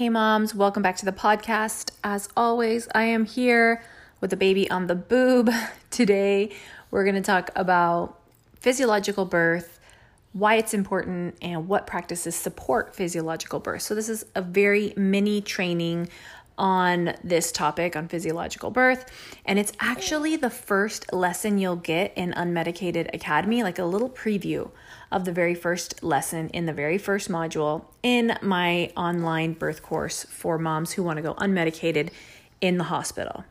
Hey, moms, welcome back to the podcast. As always, I am here with a baby on the boob. Today, we're going to talk about physiological birth, why it's important, and what practices support physiological birth. So, this is a very mini training on this topic on physiological birth. And it's actually the first lesson you'll get in Unmedicated Academy, like a little preview of the very first lesson in the very first module in my online birth course for moms who want to go unmedicated in the hospital.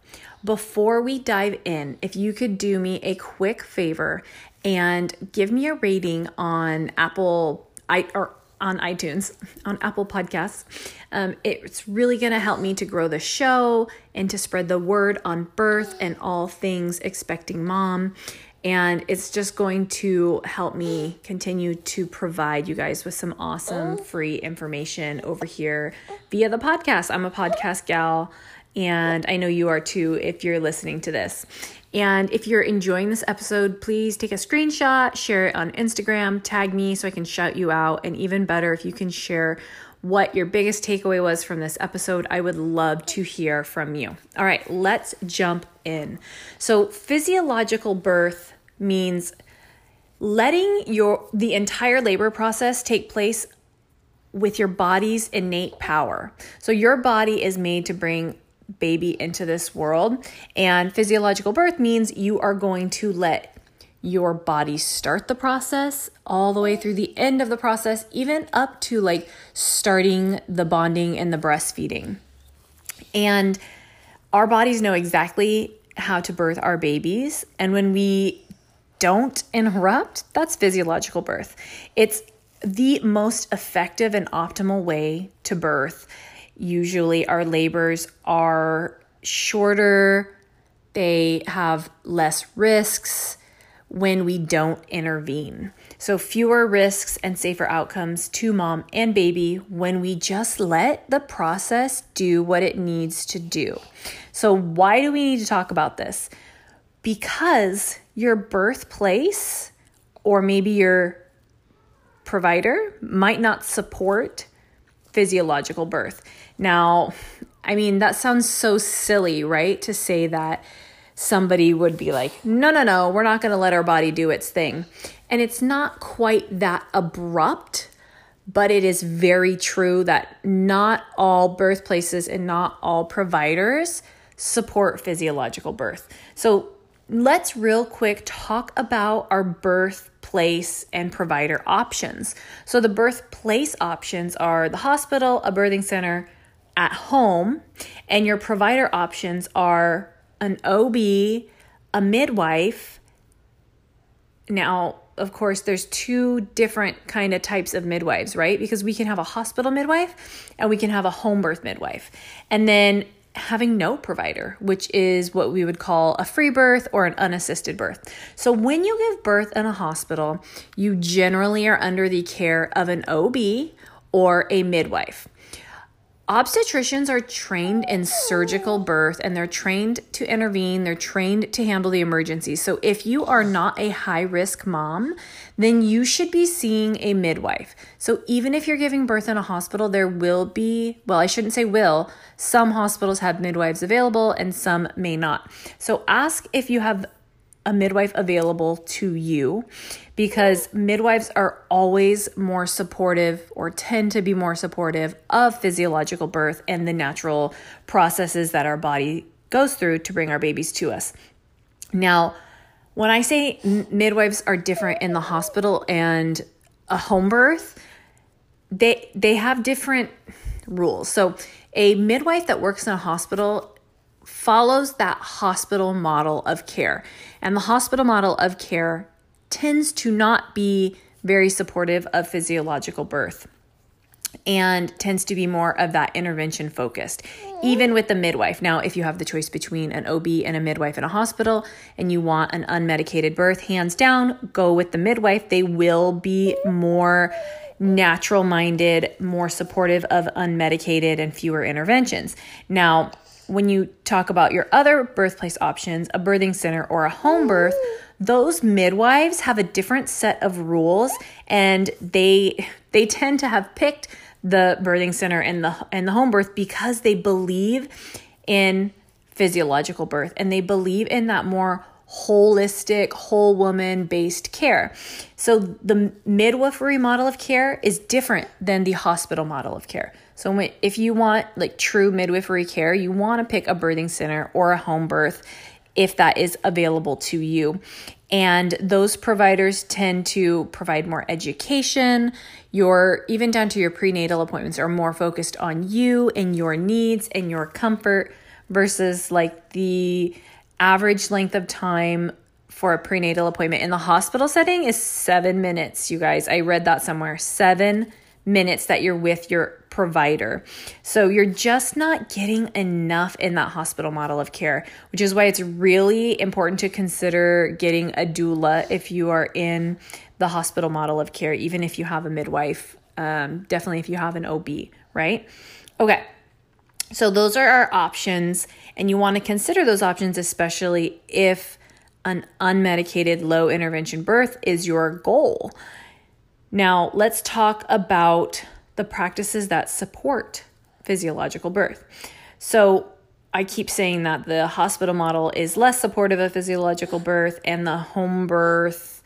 Before we dive in, if you could do me a quick favor and give me a rating on Apple I or on iTunes, on Apple Podcasts. Um, it's really going to help me to grow the show and to spread the word on birth and all things expecting mom. And it's just going to help me continue to provide you guys with some awesome free information over here via the podcast. I'm a podcast gal, and I know you are too if you're listening to this. And if you're enjoying this episode, please take a screenshot, share it on Instagram, tag me so I can shout you out. And even better, if you can share what your biggest takeaway was from this episode, I would love to hear from you. All right, let's jump in. So, physiological birth means letting your the entire labor process take place with your body's innate power. So your body is made to bring baby into this world. And physiological birth means you are going to let your body start the process all the way through the end of the process, even up to like starting the bonding and the breastfeeding. And our bodies know exactly how to birth our babies. And when we don't interrupt, that's physiological birth. It's the most effective and optimal way to birth Usually, our labors are shorter, they have less risks when we don't intervene. So, fewer risks and safer outcomes to mom and baby when we just let the process do what it needs to do. So, why do we need to talk about this? Because your birthplace or maybe your provider might not support physiological birth. Now, I mean, that sounds so silly, right? To say that somebody would be like, no, no, no, we're not going to let our body do its thing. And it's not quite that abrupt, but it is very true that not all birthplaces and not all providers support physiological birth. So let's real quick talk about our birthplace and provider options. So the birthplace options are the hospital, a birthing center, at home, and your provider options are an OB, a midwife. Now, of course, there's two different kind of types of midwives, right? Because we can have a hospital midwife and we can have a home birth midwife. And then having no provider, which is what we would call a free birth or an unassisted birth. So, when you give birth in a hospital, you generally are under the care of an OB or a midwife. Obstetricians are trained in surgical birth and they're trained to intervene, they're trained to handle the emergencies. So, if you are not a high risk mom, then you should be seeing a midwife. So, even if you're giving birth in a hospital, there will be, well, I shouldn't say will, some hospitals have midwives available and some may not. So, ask if you have a midwife available to you because midwives are always more supportive or tend to be more supportive of physiological birth and the natural processes that our body goes through to bring our babies to us. Now, when I say midwives are different in the hospital and a home birth, they they have different rules. So, a midwife that works in a hospital follows that hospital model of care. And the hospital model of care tends to not be very supportive of physiological birth and tends to be more of that intervention focused, even with the midwife. Now, if you have the choice between an OB and a midwife in a hospital and you want an unmedicated birth, hands down, go with the midwife. They will be more natural minded, more supportive of unmedicated and fewer interventions. Now, when you talk about your other birthplace options, a birthing center or a home birth, those midwives have a different set of rules and they they tend to have picked the birthing center and the and the home birth because they believe in physiological birth and they believe in that more holistic, whole woman based care. So the midwifery model of care is different than the hospital model of care. So if you want like true midwifery care, you want to pick a birthing center or a home birth if that is available to you. And those providers tend to provide more education. Your even down to your prenatal appointments are more focused on you and your needs and your comfort versus like the average length of time for a prenatal appointment in the hospital setting is seven minutes, you guys. I read that somewhere. Seven minutes that you're with your provider. So you're just not getting enough in that hospital model of care, which is why it's really important to consider getting a doula if you are in the hospital model of care, even if you have a midwife, um, definitely if you have an OB, right? Okay. So those are our options, and you want to consider those options, especially if an unmedicated low intervention birth is your goal. Now, let's talk about the practices that support physiological birth. So, I keep saying that the hospital model is less supportive of physiological birth, and the home birth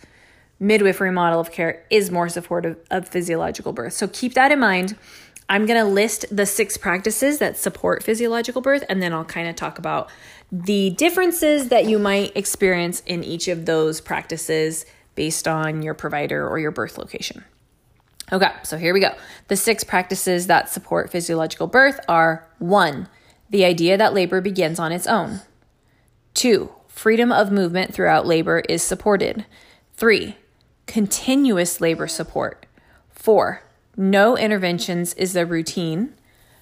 midwifery model of care is more supportive of physiological birth. So, keep that in mind I'm going to list the six practices that support physiological birth, and then I'll kind of talk about the differences that you might experience in each of those practices based on your provider or your birth location. Okay, so here we go. The six practices that support physiological birth are one, the idea that labor begins on its own. Two, freedom of movement throughout labor is supported. Three, continuous labor support. Four, no interventions is the routine.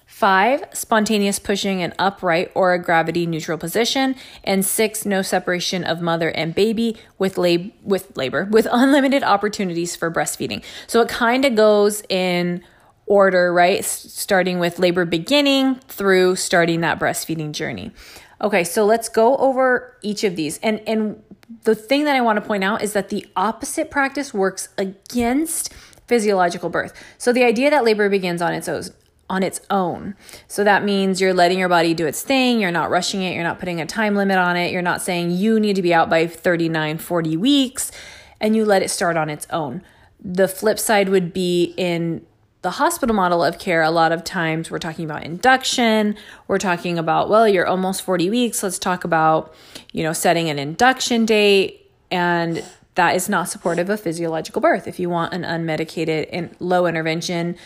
Five, spontaneous pushing in upright or a gravity neutral position. And six, no separation of mother and baby with, lab- with labor, with unlimited opportunities for breastfeeding. So it kind of goes in order, right? Starting with labor beginning through starting that breastfeeding journey. Okay, so let's go over each of these. And, and the thing that I want to point out is that the opposite practice works against physiological birth. So the idea that labor begins on its own on its own. So that means you're letting your body do its thing, you're not rushing it, you're not putting a time limit on it, you're not saying you need to be out by 39, 40 weeks and you let it start on its own. The flip side would be in the hospital model of care, a lot of times we're talking about induction. We're talking about, well, you're almost 40 weeks. Let's talk about, you know, setting an induction date. And that is not supportive of physiological birth. If you want an unmedicated and low intervention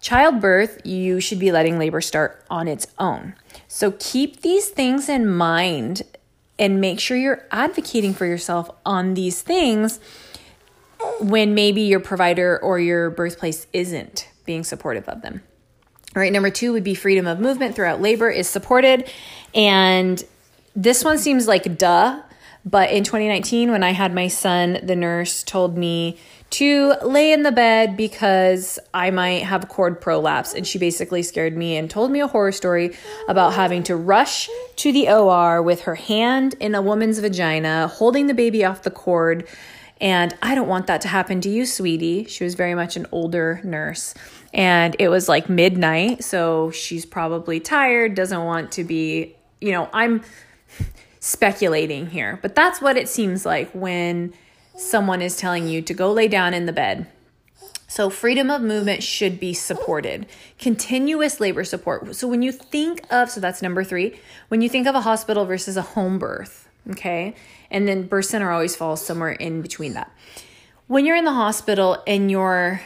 childbirth, you should be letting labor start on its own. So keep these things in mind and make sure you're advocating for yourself on these things when maybe your provider or your birthplace isn't being supportive of them. All right, number two would be freedom of movement throughout labor is supported. And this one seems like duh, but in 2019, when I had my son, the nurse told me to lay in the bed because I might have cord prolapse. And she basically scared me and told me a horror story about having to rush to the OR with her hand in a woman's vagina, holding the baby off the cord. And I don't want that to happen to you, sweetie. She was very much an older nurse. And it was like midnight. So she's probably tired, doesn't want to be, you know, I'm speculating here, but that's what it seems like when someone is telling you to go lay down in the bed. So, freedom of movement should be supported. Continuous labor support. So, when you think of, so that's number three, when you think of a hospital versus a home birth, okay, and then birth center always falls somewhere in between that. When you're in the hospital and your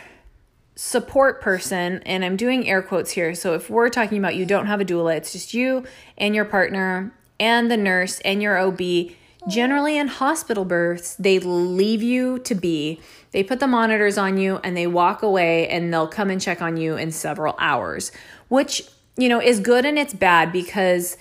support person, and I'm doing air quotes here, so if we're talking about you don't have a doula, it's just you and your partner and the nurse and your OB, generally in hospital births, they leave you to be. They put the monitors on you and they walk away and they'll come and check on you in several hours, which, you know, is good and it's bad because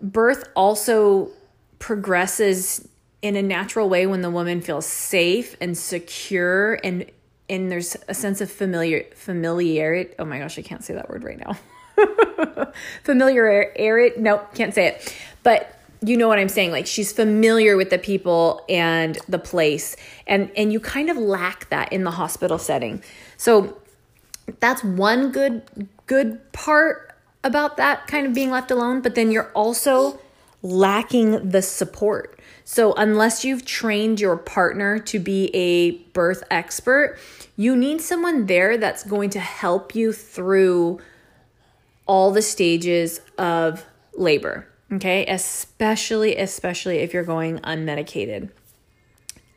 birth also progresses in a natural way when the woman feels safe and secure and and there's a sense of familiar familiarity. Oh my gosh, I can't say that word right now. familiar air arid nope can't say it but you know what i'm saying like she's familiar with the people and the place and and you kind of lack that in the hospital setting so that's one good good part about that kind of being left alone, but then you're also lacking the support. So, unless you've trained your partner to be a birth expert, you need someone there that's going to help you through all the stages of labor. Okay, especially especially if you're going unmedicated.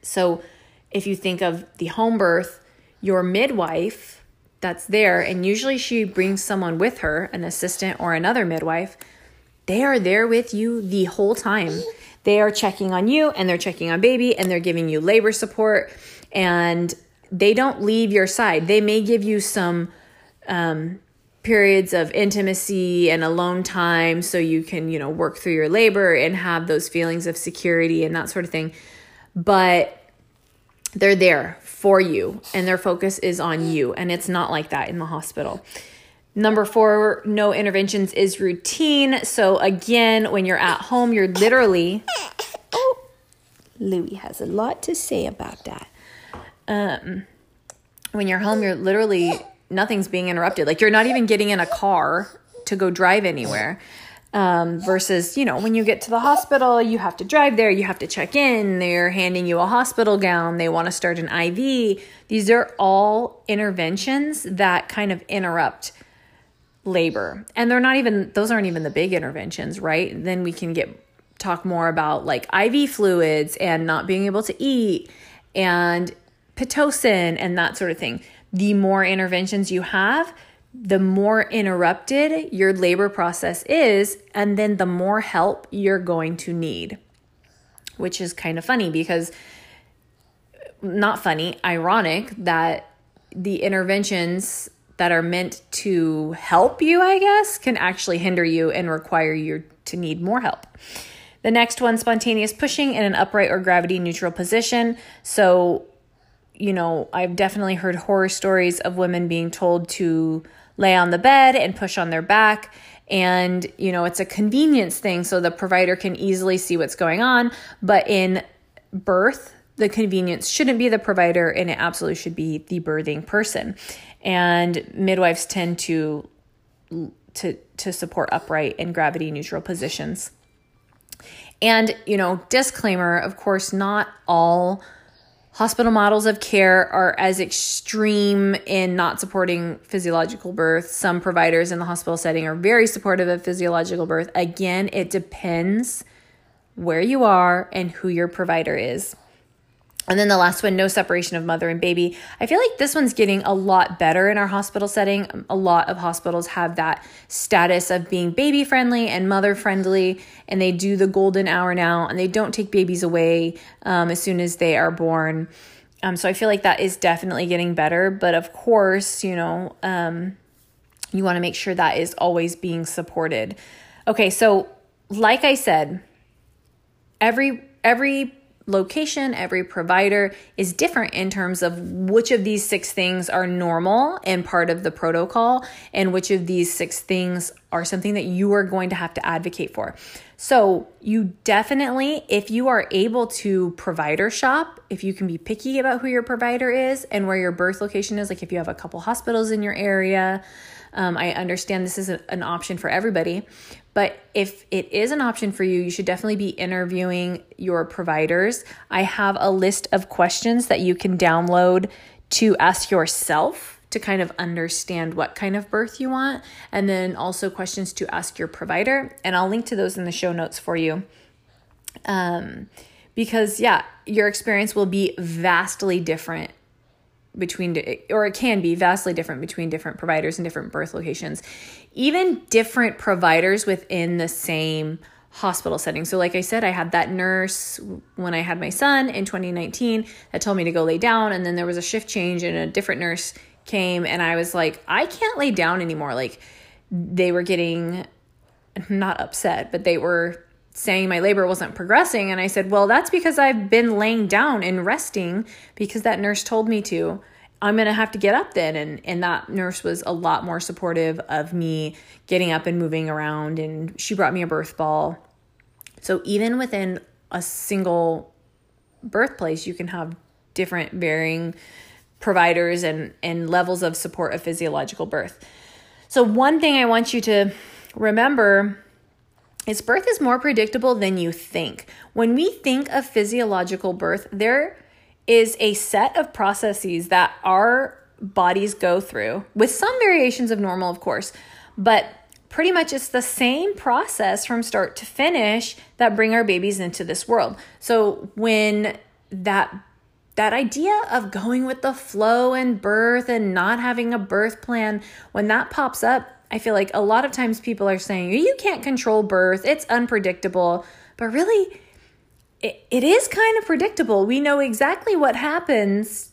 So, if you think of the home birth, your midwife that's there, and usually she brings someone with her, an assistant or another midwife, they are there with you the whole time. They are checking on you and they're checking on baby and they're giving you labor support and they don't leave your side. They may give you some um, periods of intimacy and alone time so you can, you know, work through your labor and have those feelings of security and that sort of thing. But they're there for you and their focus is on you. And it's not like that in the hospital. Number four, no interventions is routine. So, again, when you're at home, you're literally. Oh, Louis has a lot to say about that. Um, when you're home, you're literally nothing's being interrupted. Like you're not even getting in a car to go drive anywhere. Um, versus, you know, when you get to the hospital, you have to drive there, you have to check in, they're handing you a hospital gown, they want to start an IV. These are all interventions that kind of interrupt labor. And they're not even, those aren't even the big interventions, right? Then we can get, talk more about like IV fluids and not being able to eat and Pitocin and that sort of thing. The more interventions you have, the more interrupted your labor process is, and then the more help you're going to need. Which is kind of funny because, not funny, ironic that the interventions that are meant to help you, I guess, can actually hinder you and require you to need more help. The next one, spontaneous pushing in an upright or gravity neutral position. So, you know, I've definitely heard horror stories of women being told to lay on the bed and push on their back. And, you know, it's a convenience thing so the provider can easily see what's going on. But in birth, the convenience shouldn't be the provider and it absolutely should be the birthing person. And midwives tend to to to support upright and gravity neutral positions. And, you know, disclaimer, of course, not all Hospital models of care are as extreme in not supporting physiological birth. Some providers in the hospital setting are very supportive of physiological birth. Again, it depends where you are and who your provider is. And then the last one, no separation of mother and baby. I feel like this one's getting a lot better in our hospital setting. A lot of hospitals have that status of being baby friendly and mother friendly, and they do the golden hour now, and they don't take babies away um, as soon as they are born. Um, so I feel like that is definitely getting better. But of course, you know, um, you want to make sure that is always being supported. Okay, so like I said, every every location, every provider is different in terms of which of these six things are normal and part of the protocol, and which of these six things are something that you are going to have to advocate for. So, you definitely, if you are able to provider shop, if you can be picky about who your provider is and where your birth location is, like if you have a couple hospitals in your area, um, I understand this is an option for everybody, but if it is an option for you, you should definitely be interviewing your providers. I have a list of questions that you can download to ask yourself to kind of understand what kind of birth you want, and then also questions to ask your provider. And I'll link to those in the show notes for you. Um, because, yeah, your experience will be vastly different between or it can be vastly different between different providers and different birth locations. Even different providers within the same hospital setting. So like i said i had that nurse when i had my son in 2019 that told me to go lay down and then there was a shift change and a different nurse came and i was like i can't lay down anymore. Like they were getting not upset but they were saying my labor wasn't progressing. And I said, Well, that's because I've been laying down and resting because that nurse told me to. I'm going to have to get up then. And, and that nurse was a lot more supportive of me getting up and moving around. And she brought me a birth ball. So even within a single birthplace, you can have different varying providers and, and levels of support of physiological birth. So, one thing I want you to remember is birth is more predictable than you think. When we think of physiological birth, there is a set of processes that our bodies go through with some variations of normal, of course, but pretty much it's the same process from start to finish that bring our babies into this world. So when that that idea of going with the flow and birth and not having a birth plan, when that pops up, I feel like a lot of times people are saying, you can't control birth, it's unpredictable. But really, it, it is kind of predictable. We know exactly what happens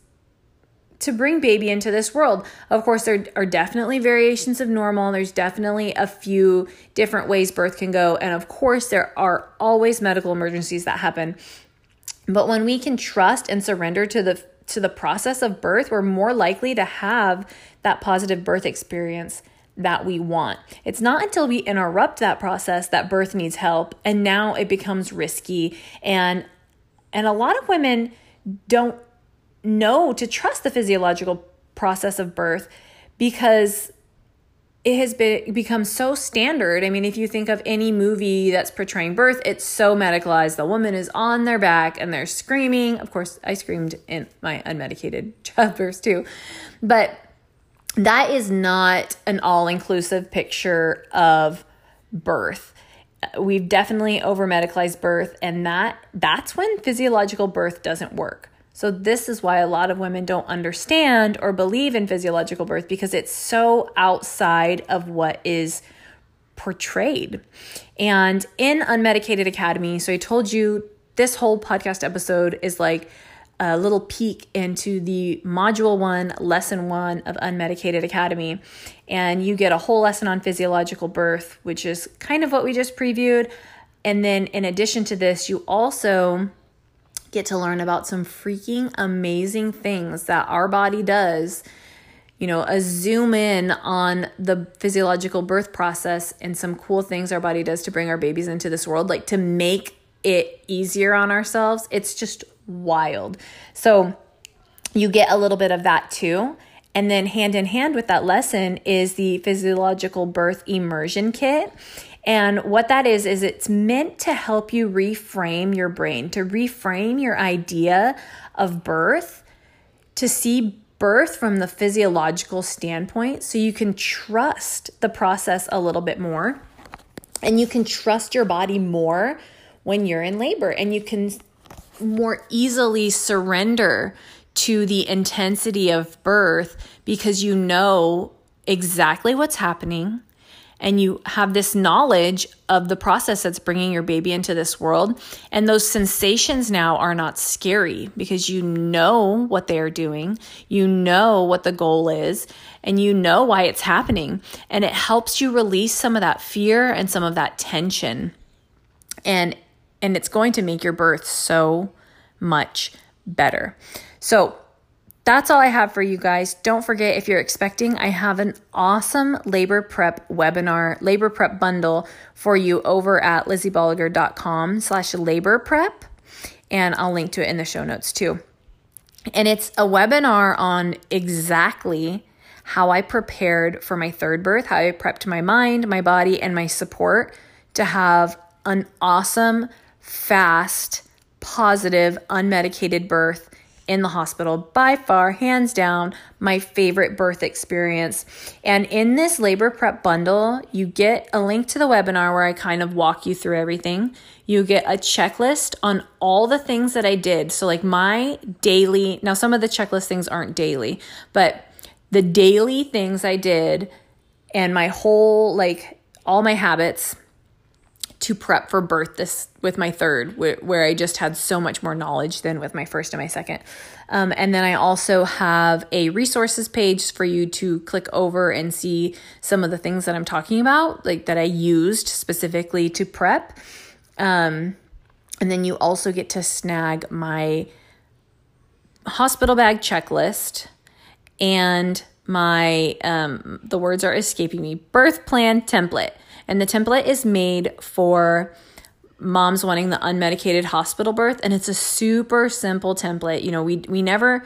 to bring baby into this world. Of course, there are definitely variations of normal. There's definitely a few different ways birth can go. And of course, there are always medical emergencies that happen. But when we can trust and surrender to the to the process of birth, we're more likely to have that positive birth experience that we want. It's not until we interrupt that process that birth needs help and now it becomes risky and and a lot of women don't know to trust the physiological process of birth because it has been become so standard. I mean, if you think of any movie that's portraying birth, it's so medicalized. The woman is on their back and they're screaming. Of course, I screamed in my unmedicated childbirth too. But that is not an all inclusive picture of birth. We've definitely over medicalized birth, and that that's when physiological birth doesn't work. So, this is why a lot of women don't understand or believe in physiological birth because it's so outside of what is portrayed. And in Unmedicated Academy, so I told you this whole podcast episode is like a little peek into the module one, lesson one of Unmedicated Academy. And you get a whole lesson on physiological birth, which is kind of what we just previewed. And then in addition to this, you also get to learn about some freaking amazing things that our body does. You know, a zoom in on the physiological birth process and some cool things our body does to bring our babies into this world, like to make it easier on ourselves. It's just wild. So you get a little bit of that too. And then, hand in hand with that lesson, is the physiological birth immersion kit. And what that is, is it's meant to help you reframe your brain, to reframe your idea of birth, to see birth from the physiological standpoint so you can trust the process a little bit more. And you can trust your body more when you're in labor. And you can more easily surrender to the intensity of birth because you know exactly what's happening and you have this knowledge of the process that's bringing your baby into this world. And those sensations now are not scary because you know what they are doing, you know what the goal is, and you know why it's happening. And it helps you release some of that fear and some of that tension. And and it's going to make your birth so much better. So, that's all I have for you guys. Don't forget if you're expecting, I have an awesome labor prep webinar, labor prep bundle for you over at lizziebolliger.com slash labor prep. And I'll link to it in the show notes too. And it's a webinar on exactly how I prepared for my third birth, how I prepped my mind, my body, and my support to have an awesome, fast, positive, unmedicated birth in the hospital. By far, hands down, my favorite birth experience. And in this labor prep bundle, you get a link to the webinar where I kind of walk you through everything. You get a checklist on all the things that I did. So, like my daily, now some of the checklist things aren't daily, but the daily things I did and my whole, like, all my habits to prep for birth this with my third where, where i just had so much more knowledge than with my first and my second. Um, and then i also have a resources page for you to click over and see some of the things that i'm talking about like that i used specifically to prep. Um, and then you also get to snag my hospital bag checklist and my um, the words are escaping me birth plan template and the template is made for moms wanting the unmedicated hospital birth and it's a super simple template. You know, we we never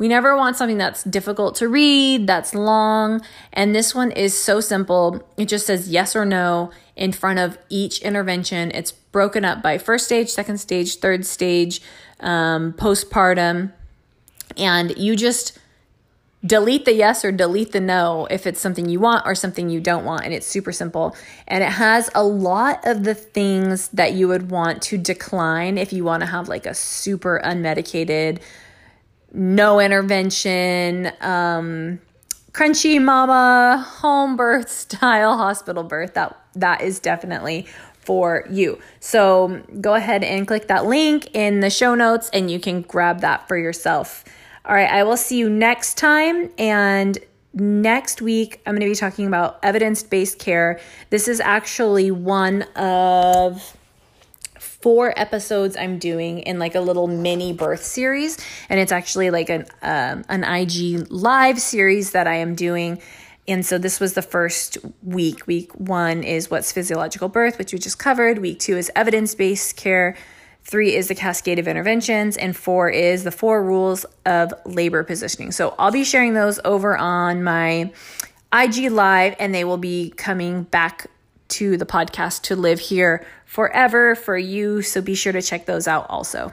We never want something that's difficult to read, that's long. And this one is so simple. It just says yes or no in front of each intervention. It's broken up by first stage, second stage, third stage, um, postpartum. And you just delete the yes or delete the no if it's something you want or something you don't want. And it's super simple. And it has a lot of the things that you would want to decline if you want to have like a super unmedicated no intervention, um, crunchy mama, home birth style hospital birth. That that is definitely for you. So go ahead and click that link in the show notes and you can grab that for yourself. All right, I will see you next time and next week I'm going to be talking about evidence-based care. This is actually one of four episodes I'm doing in like a little mini birth series, and it's actually like an um, an IG live series that I am doing. And so this was the first week. Week one is what's physiological birth, which we just covered. Week two is evidence based care. Three is the cascade of interventions, and four is the four rules of labor positioning. So I'll be sharing those over on my IG Live, and they will be coming back to the podcast to live here forever for you. So be sure to check those out also.